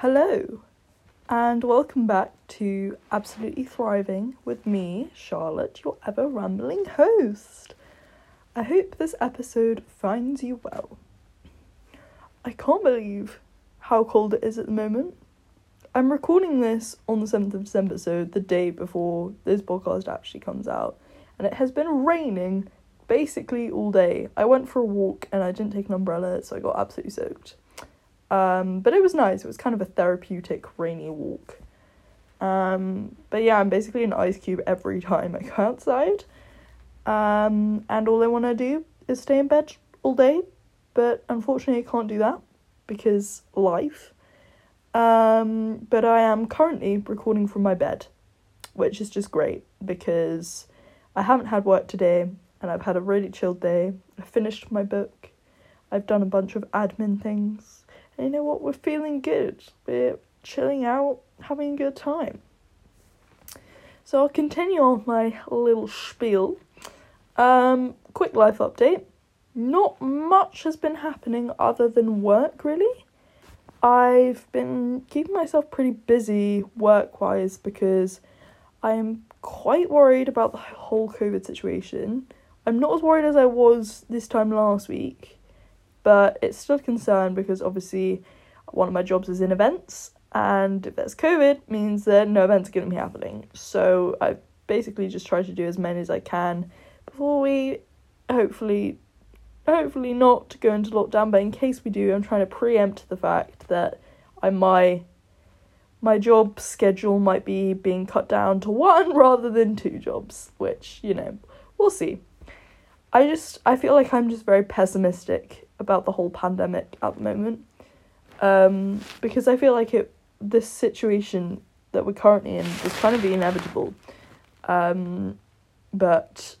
Hello, and welcome back to Absolutely Thriving with me, Charlotte, your ever rambling host. I hope this episode finds you well. I can't believe how cold it is at the moment. I'm recording this on the 7th of December, so the day before this podcast actually comes out, and it has been raining basically all day. I went for a walk and I didn't take an umbrella, so I got absolutely soaked. Um, but it was nice. It was kind of a therapeutic rainy walk. Um, but yeah, I'm basically an ice cube every time I go outside. Um, and all I want to do is stay in bed all day. But unfortunately, I can't do that because life. Um, but I am currently recording from my bed, which is just great because I haven't had work today and I've had a really chilled day. I finished my book. I've done a bunch of admin things. And you know what? We're feeling good. We're chilling out, having a good time. So I'll continue on my little spiel. Um, quick life update. Not much has been happening other than work, really. I've been keeping myself pretty busy work wise because I'm quite worried about the whole COVID situation. I'm not as worried as I was this time last week, but it's still a concern because obviously one of my jobs is in events, and if there's COVID, means that no events are going to be happening. So I basically just try to do as many as I can before we hopefully hopefully not go into lockdown, but in case we do, I'm trying to preempt the fact that I might my job schedule might be being cut down to one rather than two jobs, which, you know, we'll see. I just I feel like I'm just very pessimistic about the whole pandemic at the moment. Um, because I feel like it this situation that we're currently in is kind of inevitable. Um, but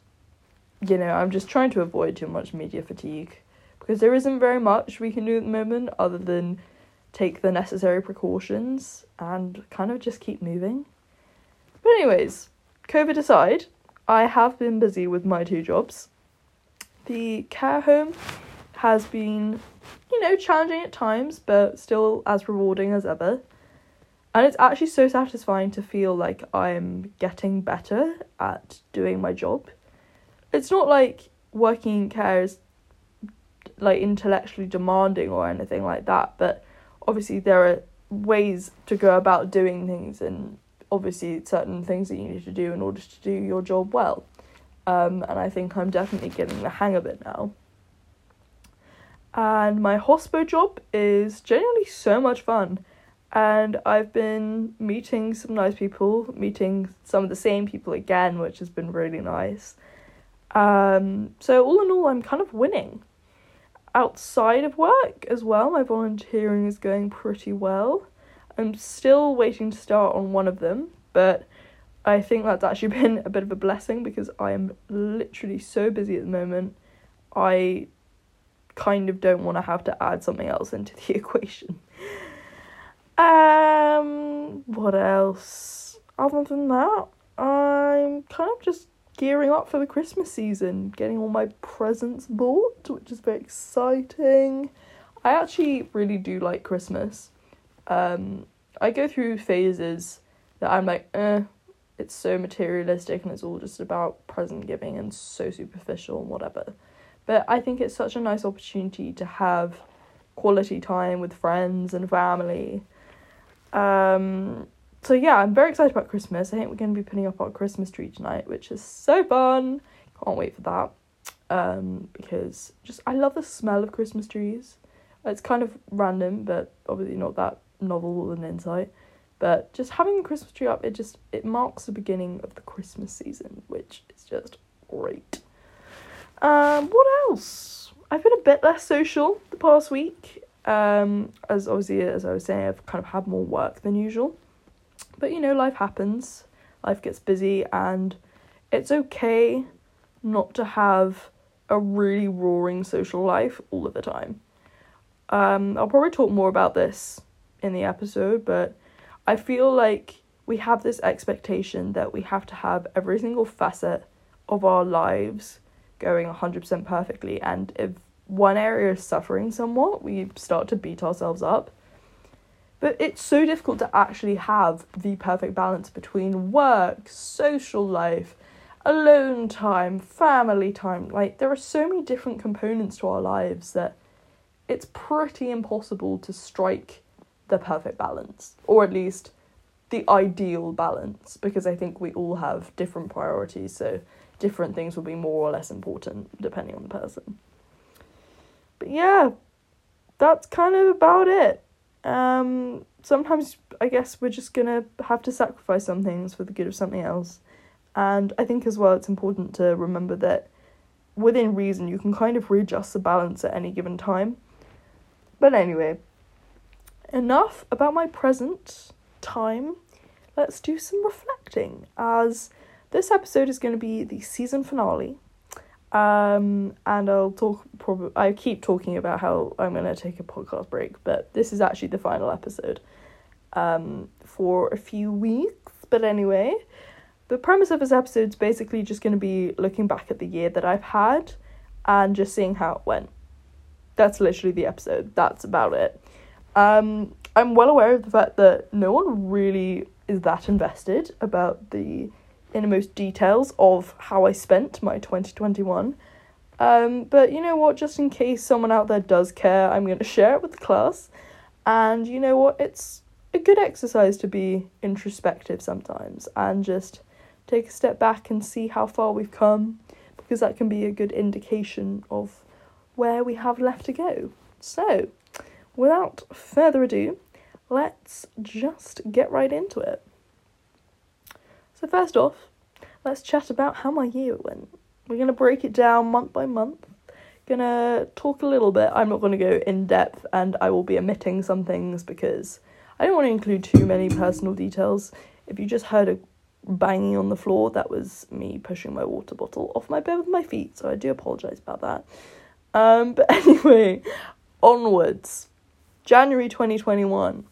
you know, I'm just trying to avoid too much media fatigue because there isn't very much we can do at the moment other than take the necessary precautions and kind of just keep moving. But anyways, COVID aside, I have been busy with my two jobs. The care home has been, you know, challenging at times, but still as rewarding as ever. And it's actually so satisfying to feel like I'm getting better at doing my job. It's not like working in care is like intellectually demanding or anything like that, but obviously there are ways to go about doing things and obviously certain things that you need to do in order to do your job well. Um, and I think I'm definitely getting the hang of it now. And my hospo job is genuinely so much fun. And I've been meeting some nice people, meeting some of the same people again, which has been really nice. Um, so, all in all, I'm kind of winning. Outside of work as well, my volunteering is going pretty well. I'm still waiting to start on one of them, but I think that's actually been a bit of a blessing because I am literally so busy at the moment. I kind of don't want to have to add something else into the equation. Um, what else? Other than that, I'm kind of just gearing up for the Christmas season, getting all my presents bought, which is very exciting. I actually really do like Christmas. Um, I go through phases that I'm like, eh, it's so materialistic and it's all just about present giving and so superficial and whatever. But I think it's such a nice opportunity to have quality time with friends and family. Um, so yeah, I'm very excited about Christmas. I think we're going to be putting up our Christmas tree tonight, which is so fun. Can't wait for that. Um, because just I love the smell of Christmas trees. It's kind of random, but obviously not that novel an insight. But just having the Christmas tree up, it just it marks the beginning of the Christmas season, which is just great. Um, what else? I've been a bit less social the past week. Um, as obviously as I was saying, I've kind of had more work than usual. But you know, life happens. Life gets busy, and it's okay not to have a really roaring social life all of the time. Um, I'll probably talk more about this in the episode, but I feel like we have this expectation that we have to have every single facet of our lives going 100% perfectly. And if one area is suffering somewhat, we start to beat ourselves up. But it's so difficult to actually have the perfect balance between work, social life, alone time, family time. Like, there are so many different components to our lives that it's pretty impossible to strike the perfect balance, or at least the ideal balance, because I think we all have different priorities, so different things will be more or less important depending on the person. But yeah, that's kind of about it. Um, sometimes I guess we're just gonna have to sacrifice some things for the good of something else. And I think as well it's important to remember that within reason you can kind of readjust the balance at any given time. But anyway, enough about my present time. Let's do some reflecting as this episode is going to be the season finale. Um, and I'll talk probably I keep talking about how I'm going to take a podcast break, but this is actually the final episode um, for a few weeks. But anyway, the premise of this episode is basically just going to be looking back at the year that I've had and just seeing how it went. That's literally the episode. That's about it. Um, I'm well aware of the fact that no one really is that invested about the innermost details of how I spent my 2021. Um, but you know what, just in case someone out there does care, I'm going to share it with the class. And you know what, it's a good exercise to be introspective sometimes and just take a step back and see how far we've come because that can be a good indication of where we have left to go. So, without further ado, let's just get right into it. First off, let's chat about how my year went. We're going to break it down month by month. Gonna talk a little bit. I'm not going to go in depth and I will be omitting some things because I don't want to include too many personal details. If you just heard a banging on the floor, that was me pushing my water bottle off my bed with my feet, so I do apologise about that. Um, but anyway, onwards. January 2021.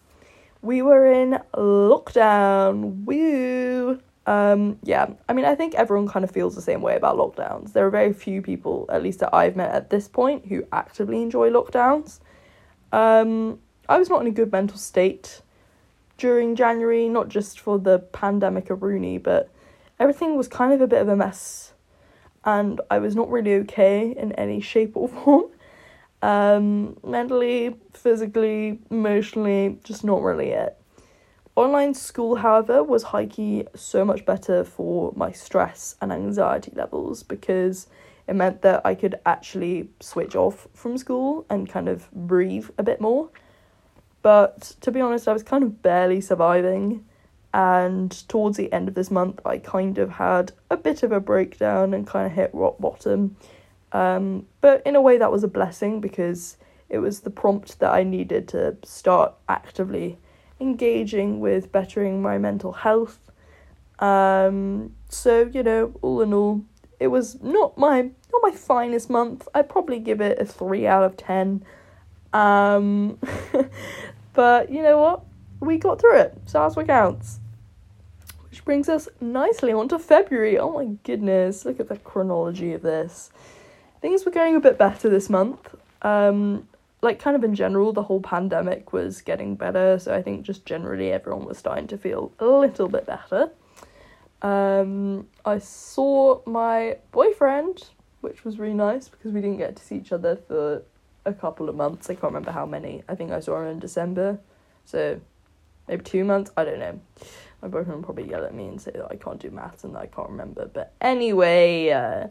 We were in lockdown. Woo! Um, yeah, I mean, I think everyone kind of feels the same way about lockdowns. There are very few people, at least that I've met at this point, who actively enjoy lockdowns. Um, I was not in a good mental state during January, not just for the pandemic of Rooney, but everything was kind of a bit of a mess. And I was not really okay in any shape or form. Um, mentally, physically, emotionally, just not really it. Online school, however, was hikey so much better for my stress and anxiety levels because it meant that I could actually switch off from school and kind of breathe a bit more. But to be honest, I was kind of barely surviving, and towards the end of this month, I kind of had a bit of a breakdown and kind of hit rock bottom. Um, but in a way, that was a blessing because it was the prompt that I needed to start actively engaging with bettering my mental health. Um, so you know, all in all, it was not my not my finest month. I'd probably give it a three out of ten. Um, but you know what? We got through it, so that's what counts. Which brings us nicely onto February. Oh my goodness, look at the chronology of this. Things were going a bit better this month. Um, like kind of in general, the whole pandemic was getting better, so I think just generally everyone was starting to feel a little bit better. Um, I saw my boyfriend, which was really nice because we didn't get to see each other for a couple of months. I can't remember how many. I think I saw him in December, so maybe two months. I don't know. My boyfriend will probably yell at me and say that I can't do maths and that I can't remember. But anyway, uh,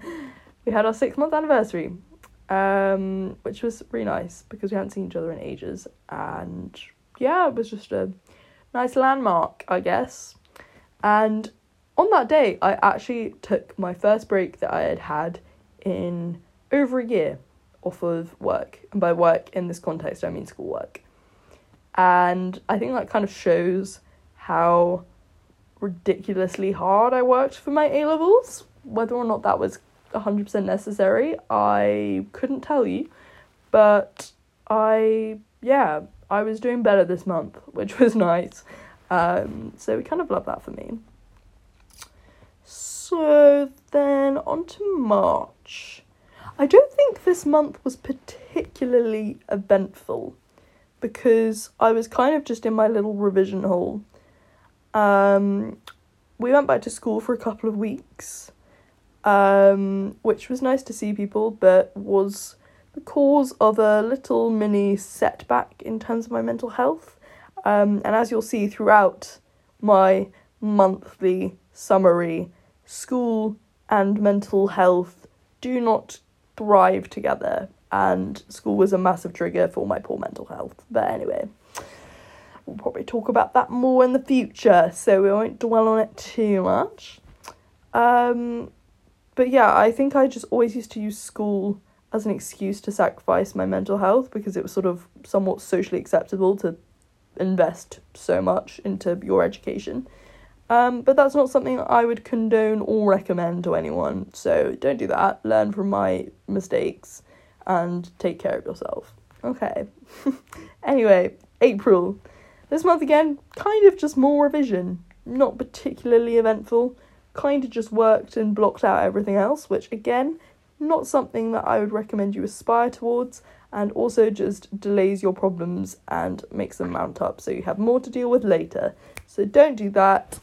we had our six month anniversary, um, which was really nice because we hadn't seen each other in ages. And yeah, it was just a nice landmark, I guess. And on that day, I actually took my first break that I had had in over a year off of work. And by work in this context, I mean schoolwork. And I think that kind of shows how ridiculously hard I worked for my A levels. Whether or not that was 100% necessary, I couldn't tell you. But I, yeah, I was doing better this month, which was nice. Um, so we kind of love that for me. So then on to March. I don't think this month was particularly eventful because I was kind of just in my little revision hole. Um, we went back to school for a couple of weeks, um, which was nice to see people, but was the cause of a little mini setback in terms of my mental health. Um, and as you'll see throughout my monthly summary, school and mental health do not thrive together, and school was a massive trigger for my poor mental health. But anyway, we'll probably talk about that more in the future, so we won't dwell on it too much. Um, but yeah, I think I just always used to use school as an excuse to sacrifice my mental health because it was sort of somewhat socially acceptable to invest so much into your education. Um, but that's not something I would condone or recommend to anyone. So don't do that. Learn from my mistakes and take care of yourself. Okay. anyway, April. This month again, kind of just more revision. Not particularly eventful. Kind of just worked and blocked out everything else, which again, not something that I would recommend you aspire towards, and also just delays your problems and makes them mount up so you have more to deal with later. So don't do that,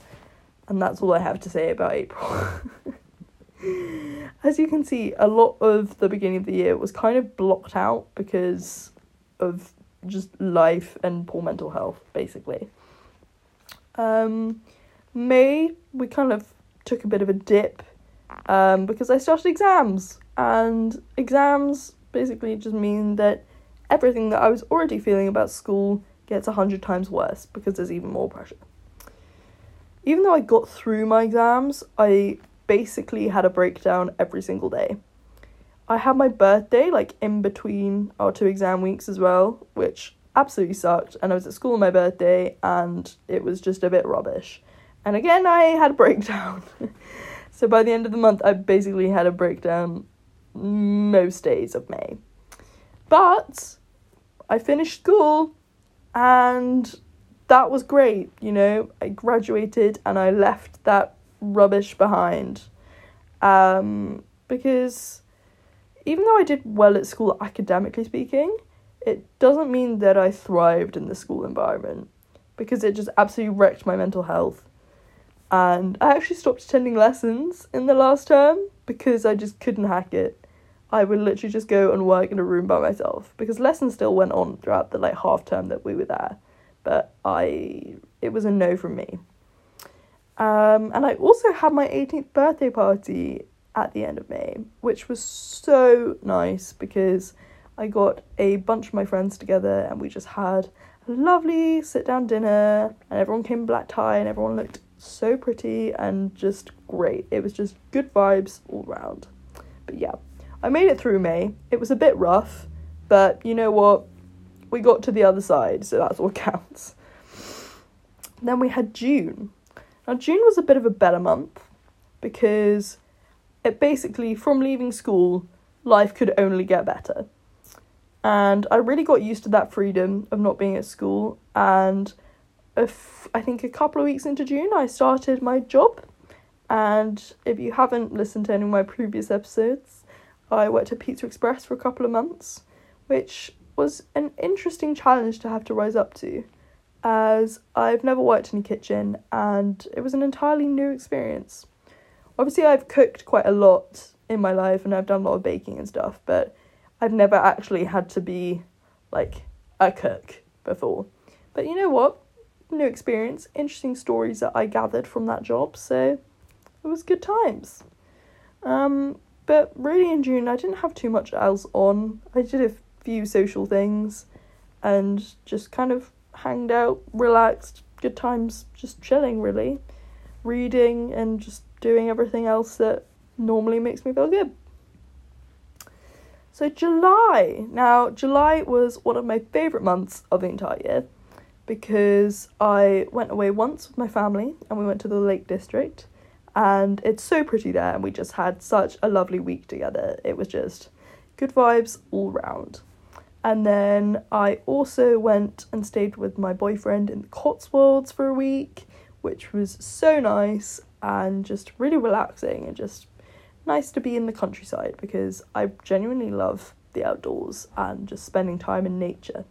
and that's all I have to say about April. As you can see, a lot of the beginning of the year was kind of blocked out because of just life and poor mental health, basically. Um, May, we kind of took a bit of a dip um, because I started exams, and exams basically just mean that everything that I was already feeling about school gets a hundred times worse because there's even more pressure. Even though I got through my exams, I basically had a breakdown every single day. I had my birthday like in between our two exam weeks as well, which absolutely sucked. And I was at school on my birthday and it was just a bit rubbish. And again, I had a breakdown. so by the end of the month, I basically had a breakdown most days of May. But I finished school and that was great, you know. I graduated and I left that rubbish behind. Um, because even though I did well at school academically speaking, it doesn't mean that I thrived in the school environment because it just absolutely wrecked my mental health. And I actually stopped attending lessons in the last term because I just couldn't hack it. I would literally just go and work in a room by myself because lessons still went on throughout the like half term that we were there, but I it was a no from me. Um, and I also had my 18th birthday party at the end of May, which was so nice because I got a bunch of my friends together and we just had a lovely sit down dinner and everyone came in black tie and everyone looked so pretty and just great. It was just good vibes all round. But yeah, I made it through May. It was a bit rough, but you know what? We got to the other side, so that's what counts. Then we had June, now, June was a bit of a better month because it basically, from leaving school, life could only get better. And I really got used to that freedom of not being at school. And I think a couple of weeks into June, I started my job. And if you haven't listened to any of my previous episodes, I worked at Pizza Express for a couple of months, which was an interesting challenge to have to rise up to as I've never worked in a kitchen and it was an entirely new experience. Obviously, I've cooked quite a lot in my life and I've done a lot of baking and stuff, but I've never actually had to be like a cook before. But you know what? New experience, interesting stories that I gathered from that job, so it was good times. Um, but really in June, I didn't have too much else on. I did a few social things and just kind of hanged out, relaxed, good times, just chilling really, reading and just doing everything else that normally makes me feel good. So July. Now, July was one of my favorite months of the entire year because I went away once with my family and we went to the Lake District and it's so pretty there and we just had such a lovely week together. It was just good vibes all round. And then I also went and stayed with my boyfriend in the Cotswolds for a week, which was so nice and just really relaxing and just nice to be in the countryside because I genuinely love the outdoors and just spending time in nature.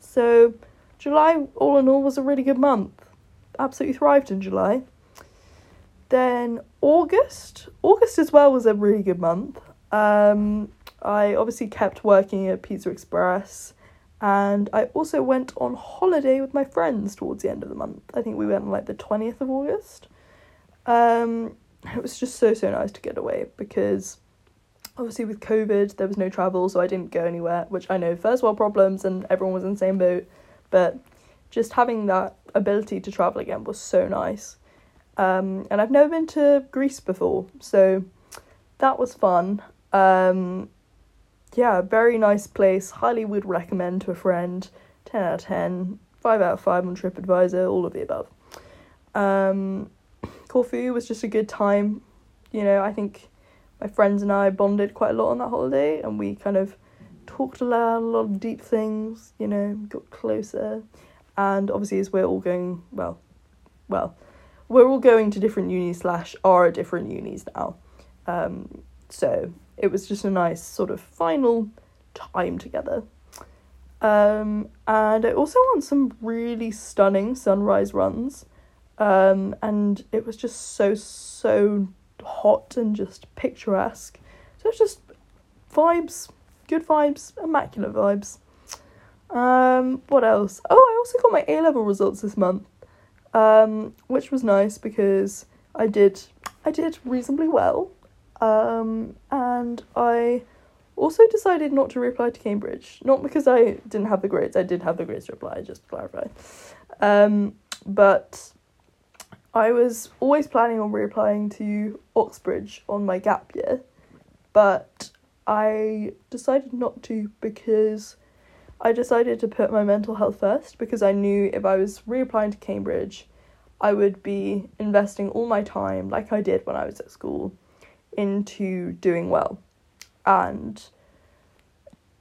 So, July, all in all, was a really good month. Absolutely thrived in July. Then August, August as well was a really good month. Um, I obviously kept working at Pizza Express, and I also went on holiday with my friends towards the end of the month. I think we went on like the twentieth of August. Um, it was just so so nice to get away because obviously with COVID there was no travel, so I didn't go anywhere. Which I know first world problems, and everyone was in the same boat, but just having that ability to travel again was so nice. Um, and I've never been to Greece before, so that was fun. Um, yeah, very nice place. Highly would recommend to a friend. 10 out of 10. 5 out of 5 on TripAdvisor, all of the above. Um, Corfu was just a good time. You know, I think my friends and I bonded quite a lot on that holiday and we kind of talked a lot, a lot of deep things, you know, got closer. And obviously, as we're all going, well, well, we're all going to different unis slash are at different unis now. Um, so it was just a nice sort of final time together. Um, and I also want some really stunning sunrise runs. Um, and it was just so, so hot and just picturesque. So it's just vibes, good vibes, immaculate vibes. Um, what else? Oh, I also got my A level results this month um, which was nice because I did I did reasonably well, um, and I also decided not to reapply to Cambridge. Not because I didn't have the grades; I did have the grades to apply. Just to clarify, um, but I was always planning on reapplying to Oxbridge on my gap year, but I decided not to because I decided to put my mental health first because I knew if I was reapplying to Cambridge, I would be investing all my time, like I did when I was at school, into doing well. And,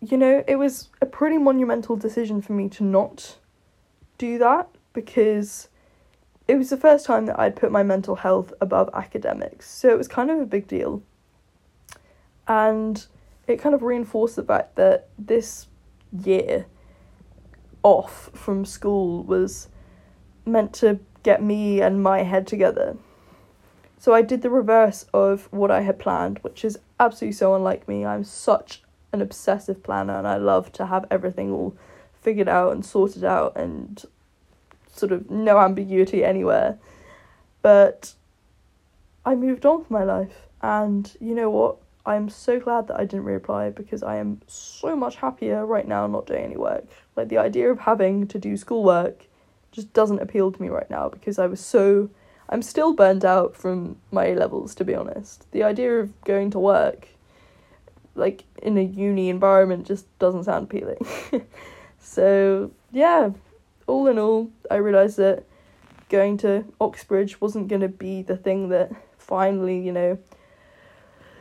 you know, it was a pretty monumental decision for me to not do that because it was the first time that I'd put my mental health above academics. So it was kind of a big deal. And it kind of reinforced the fact that this year off from school was meant to get me and my head together. So I did the reverse of what I had planned, which is absolutely so unlike me. I'm such an obsessive planner and I love to have everything all figured out and sorted out and sort of no ambiguity anywhere. But I moved on with my life and you know what? I'm so glad that I didn't reapply because I am so much happier right now not doing any work. Like the idea of having to do schoolwork just doesn't appeal to me right now because I was so I'm still burned out from my A levels to be honest. The idea of going to work like in a uni environment just doesn't sound appealing. so, yeah, all in all, I realized that going to Oxbridge wasn't going to be the thing that finally, you know,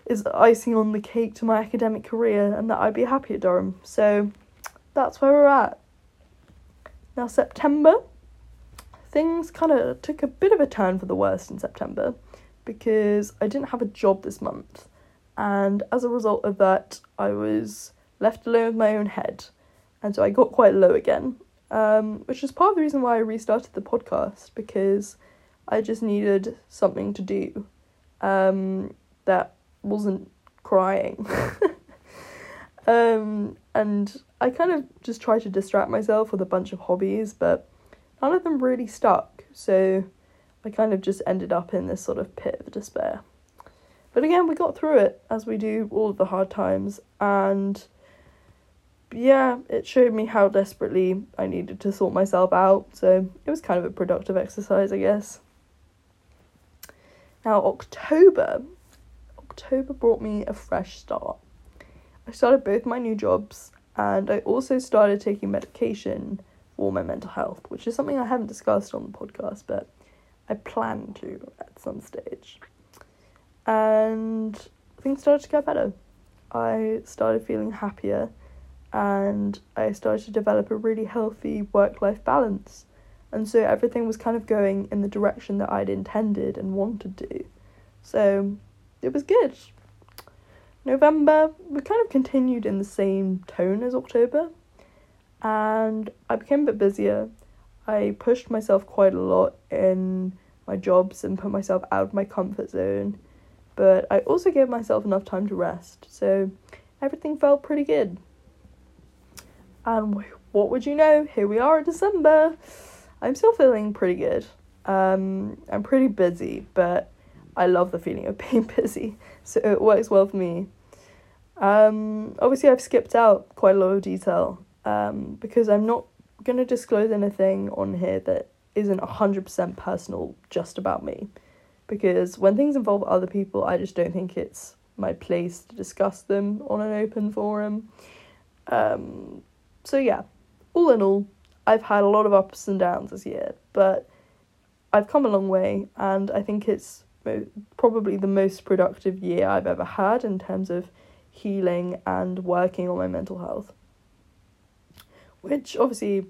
is icing on the cake to my academic career and that I'd be happy at Durham. So that's where we're at. Now, September, things kind of took a bit of a turn for the worst in September because I didn't have a job this month. And as a result of that, I was left alone with my own head. And so I got quite low again, um, which is part of the reason why I restarted the podcast because I just needed something to do um, that wasn't crying. um, and I kind of just tried to distract myself with a bunch of hobbies, but none of them really stuck. So I kind of just ended up in this sort of pit of despair. But again, we got through it as we do all of the hard times, and yeah, it showed me how desperately I needed to sort myself out. So it was kind of a productive exercise, I guess. Now, October October brought me a fresh start. I started both my new jobs and I also started taking medication for my mental health, which is something I haven't discussed on the podcast, but I plan to at some stage. And things started to get better. I started feeling happier and I started to develop a really healthy work life balance. And so everything was kind of going in the direction that I'd intended and wanted to. So it was good. November, we kind of continued in the same tone as October. and I became a bit busier. I pushed myself quite a lot in my jobs and put myself out of my comfort zone, but I also gave myself enough time to rest, so everything felt pretty good. And what would you know? Here we are in December. I'm still feeling pretty good. Um, I'm pretty busy, but I love the feeling of being busy, so it works well for me. Um, obviously, I've skipped out quite a lot of detail um, because I'm not going to disclose anything on here that isn't 100% personal just about me. Because when things involve other people, I just don't think it's my place to discuss them on an open forum. Um, so, yeah, all in all, I've had a lot of ups and downs this year, but I've come a long way, and I think it's Uh, probably the most productive year I've ever had in terms of healing and working on my mental health. Which obviously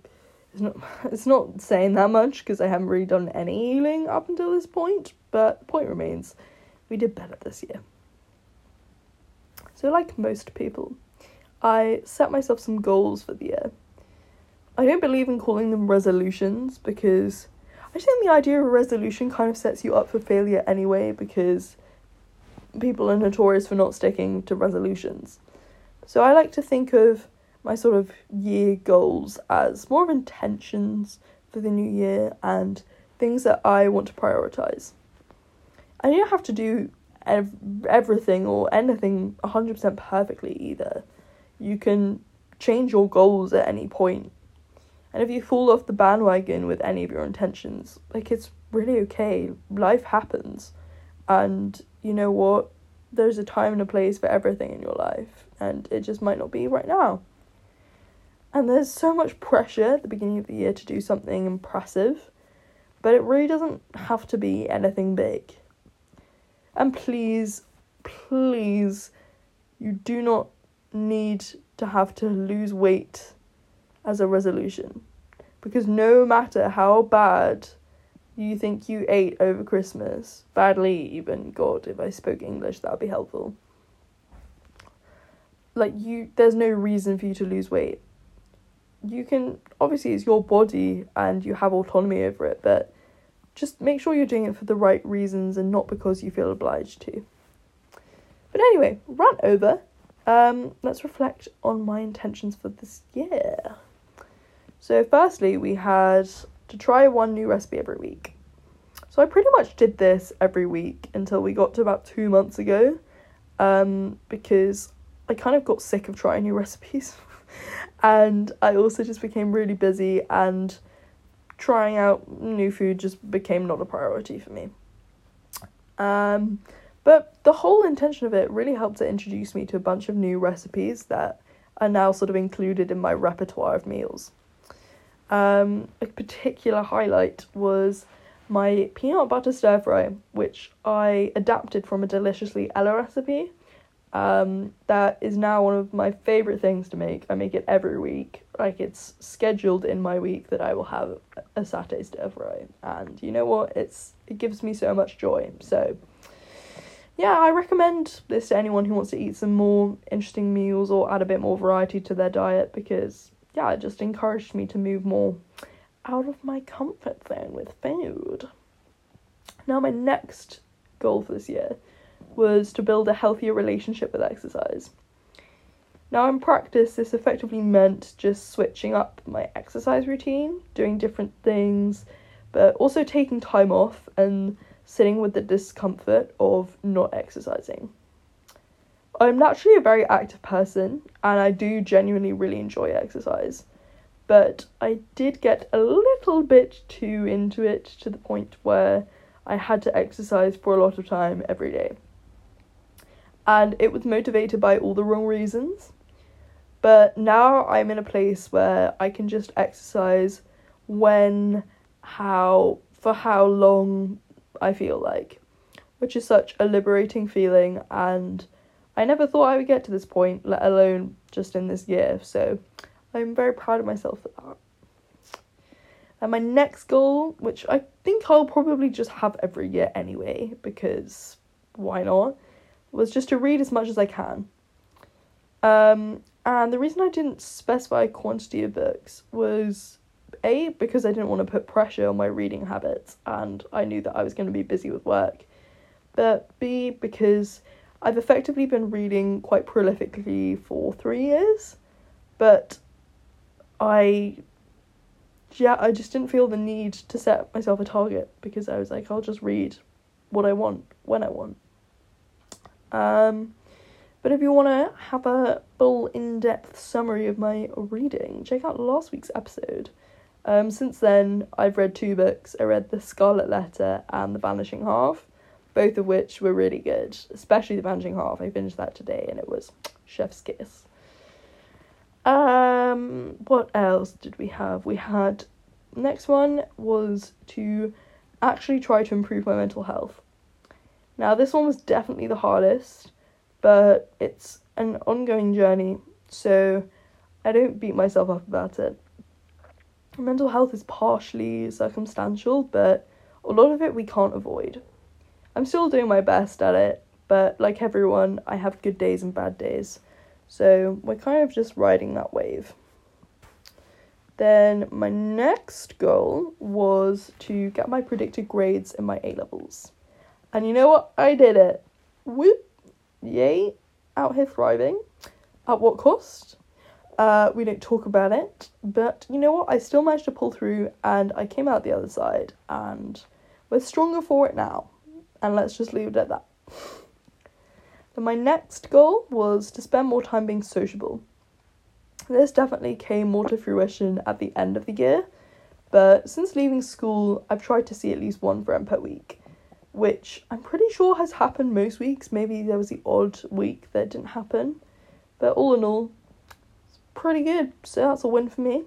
is not it's not saying that much because I haven't really done any healing up until this point, but the point remains we did better this year. So like most people, I set myself some goals for the year. I don't believe in calling them resolutions because I think the idea of a resolution kind of sets you up for failure anyway because people are notorious for not sticking to resolutions. So I like to think of my sort of year goals as more of intentions for the new year and things that I want to prioritize. And you don't have to do ev- everything or anything 100% perfectly either. You can change your goals at any point and if you fall off the bandwagon with any of your intentions, like it's really okay. Life happens. And you know what? There's a time and a place for everything in your life, and it just might not be right now. And there's so much pressure at the beginning of the year to do something impressive, but it really doesn't have to be anything big. And please, please, you do not need to have to lose weight as a resolution. Because no matter how bad you think you ate over Christmas, badly even, God, if I spoke English, that would be helpful. Like, you, there's no reason for you to lose weight. You can, obviously, it's your body and you have autonomy over it, but just make sure you're doing it for the right reasons and not because you feel obliged to. But anyway, rant over. Um, let's reflect on my intentions for this year. So, firstly, we had to try one new recipe every week. So, I pretty much did this every week until we got to about two months ago um, because I kind of got sick of trying new recipes. and I also just became really busy, and trying out new food just became not a priority for me. Um, but the whole intention of it really helped to introduce me to a bunch of new recipes that are now sort of included in my repertoire of meals. Um, a particular highlight was my peanut butter stir fry, which I adapted from a deliciously Ella recipe. Um, that is now one of my favorite things to make. I make it every week. Like it's scheduled in my week that I will have a Saturday stir fry, and you know what? It's it gives me so much joy. So, yeah, I recommend this to anyone who wants to eat some more interesting meals or add a bit more variety to their diet because yeah, it just encouraged me to move more out of my comfort zone with food. Now, my next goal for this year was to build a healthier relationship with exercise. Now, in practice, this effectively meant just switching up my exercise routine, doing different things, but also taking time off and sitting with the discomfort of not exercising. I'm naturally a very active person and I do genuinely really enjoy exercise. But I did get a little bit too into it to the point where I had to exercise for a lot of time every day. And it was motivated by all the wrong reasons. But now I'm in a place where I can just exercise when, how, for how long I feel like, which is such a liberating feeling and I never thought I would get to this point, let alone just in this year. So I'm very proud of myself for that. And my next goal, which I think I'll probably just have every year anyway, because why not, was just to read as much as I can. Um, And the reason I didn't specify quantity of books was A, because I didn't want to put pressure on my reading habits and I knew that I was going to be busy with work. But B, because I've effectively been reading quite prolifically for three years, but I, yeah, I just didn't feel the need to set myself a target because I was like, I'll just read what I want when I want. Um, but if you want to have a full in depth summary of my reading, check out last week's episode. Um, since then, I've read two books. I read The Scarlet Letter and The Vanishing Half both of which were really good, especially the Vanishing Half. I finished that today and it was chef's kiss. Um, what else did we have? We had next one was to actually try to improve my mental health. Now, this one was definitely the hardest, but it's an ongoing journey, so I don't beat myself up about it. Mental health is partially circumstantial, but a lot of it we can't avoid. I'm still doing my best at it, but like everyone, I have good days and bad days. So we're kind of just riding that wave. Then my next goal was to get my predicted grades in my A levels. And you know what? I did it. Whoop! Yay! Out here thriving. At what cost? Uh, we don't talk about it, but you know what? I still managed to pull through and I came out the other side and we're stronger for it now and let's just leave it at that. Then my next goal was to spend more time being sociable. This definitely came more to fruition at the end of the year, but since leaving school, I've tried to see at least one friend per week, which I'm pretty sure has happened most weeks. Maybe there was the odd week that didn't happen, but all in all, it's pretty good. So that's a win for me.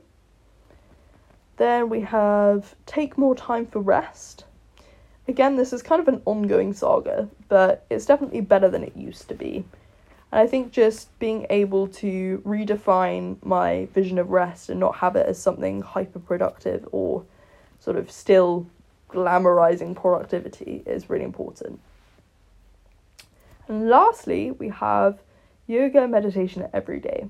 Then we have take more time for rest. Again, this is kind of an ongoing saga, but it's definitely better than it used to be. And I think just being able to redefine my vision of rest and not have it as something hyper productive or sort of still glamorizing productivity is really important. And lastly, we have yoga and meditation every day.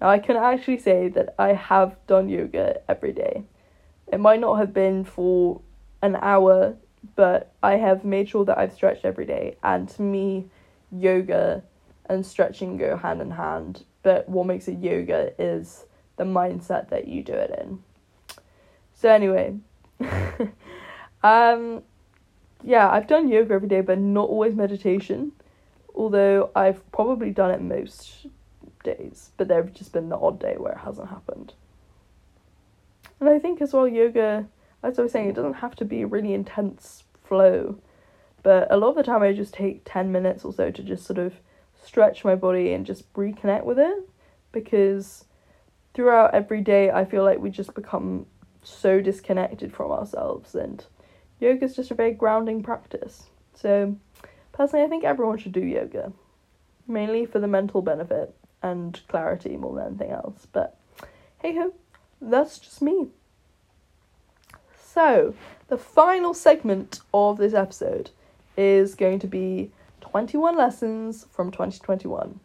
Now, I can actually say that I have done yoga every day. It might not have been for an hour but I have made sure that I've stretched every day. And to me, yoga and stretching go hand in hand. But what makes it yoga is the mindset that you do it in. So anyway, um, yeah, I've done yoga every day, but not always meditation. Although I've probably done it most days, but there have just been the odd day where it hasn't happened. And I think as well, yoga as I was saying, it doesn't have to be a really intense flow, but a lot of the time I just take 10 minutes or so to just sort of stretch my body and just reconnect with it because throughout every day I feel like we just become so disconnected from ourselves and yoga is just a very grounding practice. So personally I think everyone should do yoga mainly for the mental benefit and clarity more than anything else. But hey ho, that's just me. So, the final segment of this episode is going to be 21 lessons from 2021.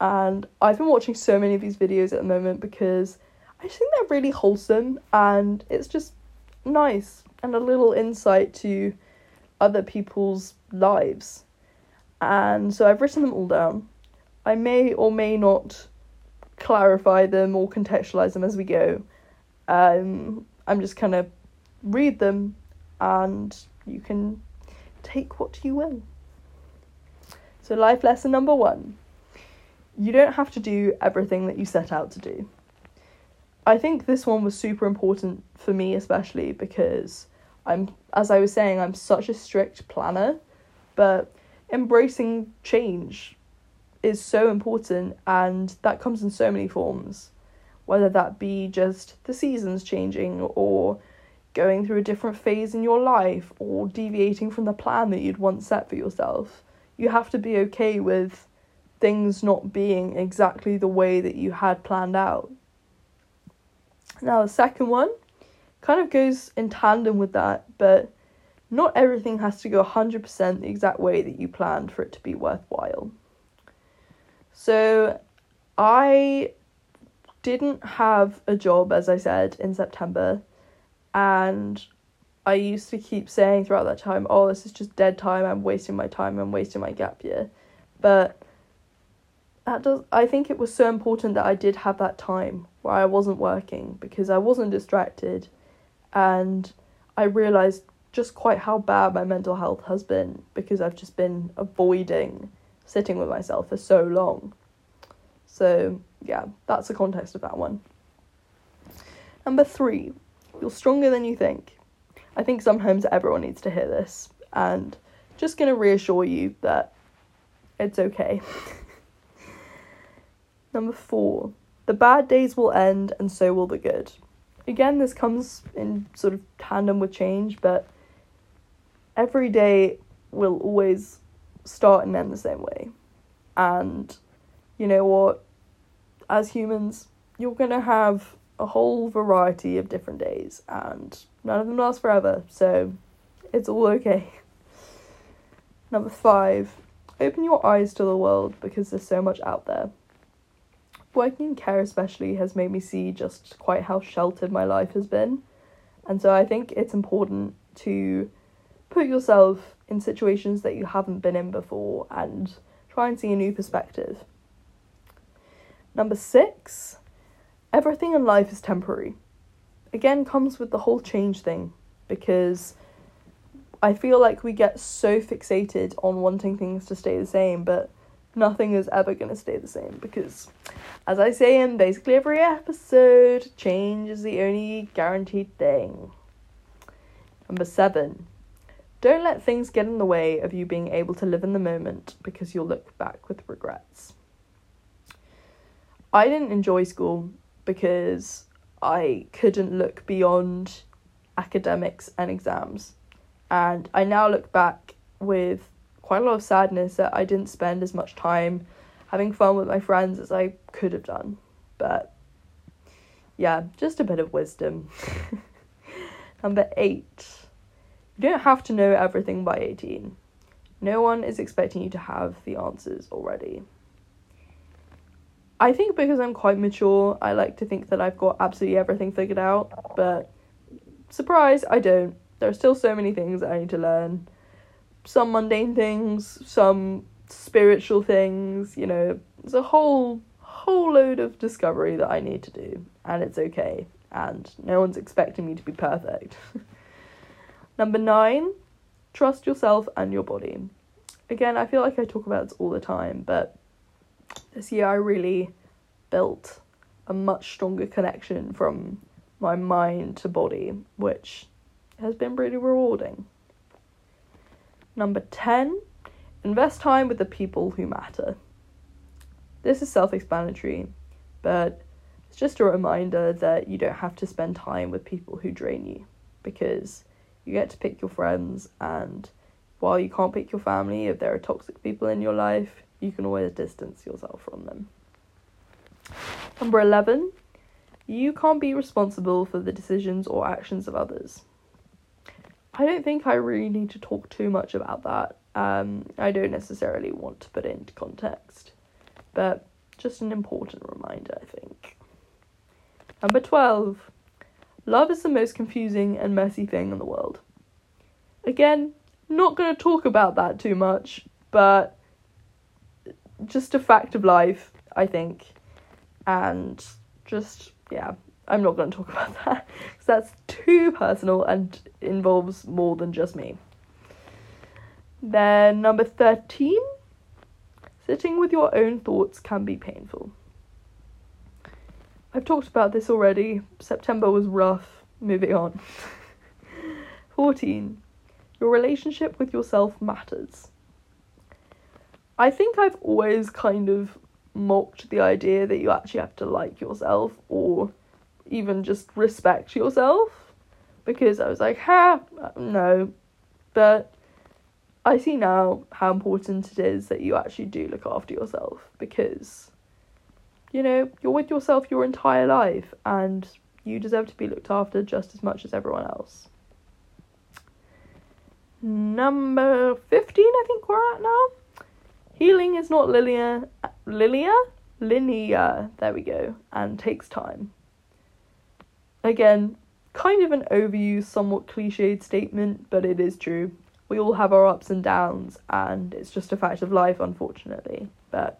And I've been watching so many of these videos at the moment because I just think they're really wholesome and it's just nice and a little insight to other people's lives. And so I've written them all down. I may or may not clarify them or contextualize them as we go. Um, I'm just kind of read them and you can take what you will. So, life lesson number one you don't have to do everything that you set out to do. I think this one was super important for me, especially because I'm, as I was saying, I'm such a strict planner, but embracing change is so important, and that comes in so many forms, whether that be just the seasons changing or going through a different phase in your life or deviating from the plan that you'd once set for yourself. You have to be okay with things not being exactly the way that you had planned out. Now, the second one kind of goes in tandem with that, but not everything has to go 100% the exact way that you planned for it to be worthwhile. So, I didn't have a job, as I said, in September, and I used to keep saying throughout that time, oh, this is just dead time, I'm wasting my time, I'm wasting my gap year. But that does I think it was so important that I did have that time where I wasn't working because I wasn't distracted and I realized just quite how bad my mental health has been because I've just been avoiding sitting with myself for so long. So, yeah, that's the context of that one. Number three, you're stronger than you think. I think sometimes everyone needs to hear this, and just gonna reassure you that it's okay. Number four, the bad days will end and so will the good. Again, this comes in sort of tandem with change, but every day will always start and end the same way. And you know what? As humans, you're gonna have a whole variety of different days, and none of them last forever, so it's all okay. Number five, open your eyes to the world because there's so much out there. Working in care, especially, has made me see just quite how sheltered my life has been, and so I think it's important to put yourself in situations that you haven't been in before and try and see a new perspective. Number six, everything in life is temporary. Again, comes with the whole change thing because I feel like we get so fixated on wanting things to stay the same, but nothing is ever going to stay the same because, as I say in basically every episode, change is the only guaranteed thing. Number seven, don't let things get in the way of you being able to live in the moment because you'll look back with regrets. I didn't enjoy school because I couldn't look beyond academics and exams. And I now look back with quite a lot of sadness that I didn't spend as much time having fun with my friends as I could have done. But yeah, just a bit of wisdom. Number eight you don't have to know everything by 18. No one is expecting you to have the answers already. I think because I'm quite mature, I like to think that I've got absolutely everything figured out, but surprise, I don't. There are still so many things I need to learn. Some mundane things, some spiritual things, you know, there's a whole whole load of discovery that I need to do, and it's okay. And no one's expecting me to be perfect. Number nine, trust yourself and your body. Again, I feel like I talk about this all the time, but this year I really built a much stronger connection from my mind to body, which has been really rewarding. Number 10, invest time with the people who matter. This is self explanatory, but it's just a reminder that you don't have to spend time with people who drain you because you get to pick your friends, and while you can't pick your family, if there are toxic people in your life, you can always distance yourself from them. Number 11, you can't be responsible for the decisions or actions of others. I don't think I really need to talk too much about that. Um, I don't necessarily want to put it into context, but just an important reminder, I think. Number 12, Love is the most confusing and messy thing in the world. Again, not going to talk about that too much, but just a fact of life, I think. And just, yeah, I'm not going to talk about that because that's too personal and involves more than just me. Then, number 13, sitting with your own thoughts can be painful. I've talked about this already. September was rough. Moving on. 14. Your relationship with yourself matters. I think I've always kind of mocked the idea that you actually have to like yourself or even just respect yourself because I was like, ha, no. But I see now how important it is that you actually do look after yourself because you know, you're with yourself your entire life and you deserve to be looked after just as much as everyone else. Number 15, I think we're at now. Healing is not linear. Linear? linear, there we go, and takes time. Again, kind of an overused, somewhat cliched statement, but it is true. We all have our ups and downs, and it's just a fact of life, unfortunately. But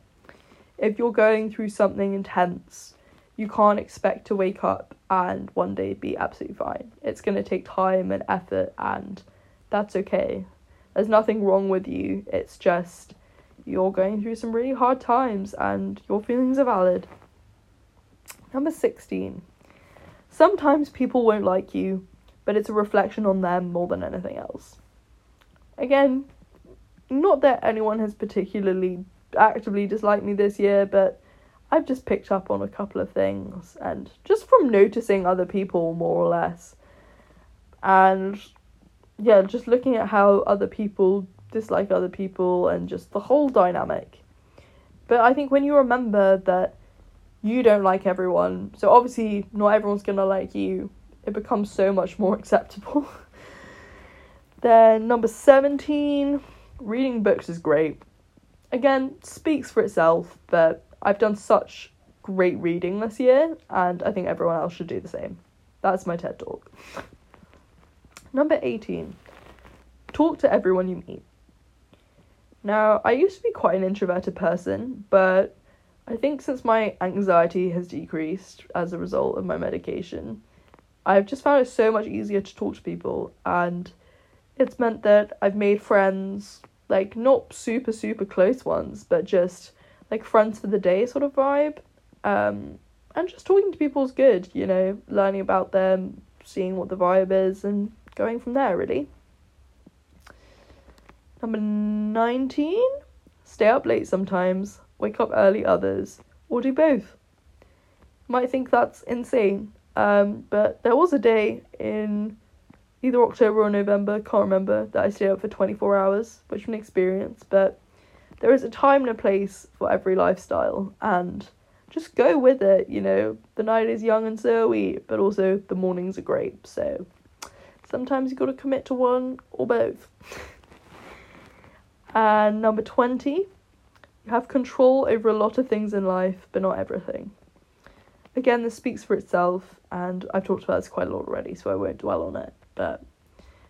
if you're going through something intense, you can't expect to wake up and one day be absolutely fine. It's going to take time and effort, and that's okay. There's nothing wrong with you, it's just you're going through some really hard times, and your feelings are valid. Number 16. Sometimes people won't like you, but it's a reflection on them more than anything else. Again, not that anyone has particularly actively disliked me this year, but I've just picked up on a couple of things and just from noticing other people more or less. And yeah, just looking at how other people dislike other people and just the whole dynamic. But I think when you remember that you don't like everyone, so obviously not everyone's gonna like you, it becomes so much more acceptable. then number 17, reading books is great. Again, speaks for itself, but I've done such great reading this year, and I think everyone else should do the same. That's my TED talk. Number 18, talk to everyone you meet. Now, I used to be quite an introverted person, but I think since my anxiety has decreased as a result of my medication, I've just found it so much easier to talk to people, and it's meant that I've made friends, like not super, super close ones, but just like friends for the day sort of vibe. Um, and just talking to people is good, you know, learning about them, seeing what the vibe is, and going from there, really. Number 19, stay up late sometimes wake up early others, or do both. Might think that's insane, um, but there was a day in either October or November, can't remember, that I stayed up for 24 hours, which was an experience, but there is a time and a place for every lifestyle, and just go with it, you know. The night is young and so are we, but also the mornings are great, so sometimes you've gotta commit to one or both. and number 20, you have control over a lot of things in life, but not everything. Again, this speaks for itself, and I've talked about this quite a lot already, so I won't dwell on it. But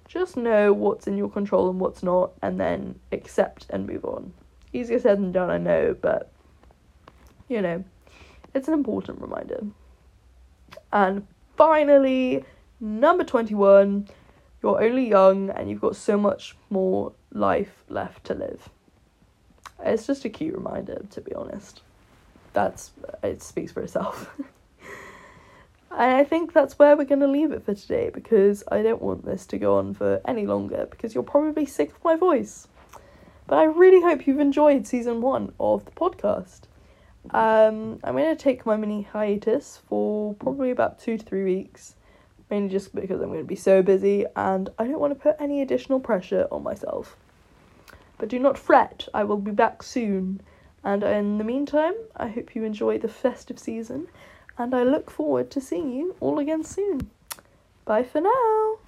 just know what's in your control and what's not, and then accept and move on. Easier said than done, I know, but you know, it's an important reminder. And finally, number 21, you're only young and you've got so much more life left to live. It's just a cute reminder, to be honest. That's it speaks for itself. and I think that's where we're going to leave it for today because I don't want this to go on for any longer because you're probably sick of my voice. But I really hope you've enjoyed season one of the podcast. Um, I'm going to take my mini hiatus for probably about two to three weeks, mainly just because I'm going to be so busy and I don't want to put any additional pressure on myself. But do not fret, I will be back soon. And in the meantime, I hope you enjoy the festive season, and I look forward to seeing you all again soon. Bye for now.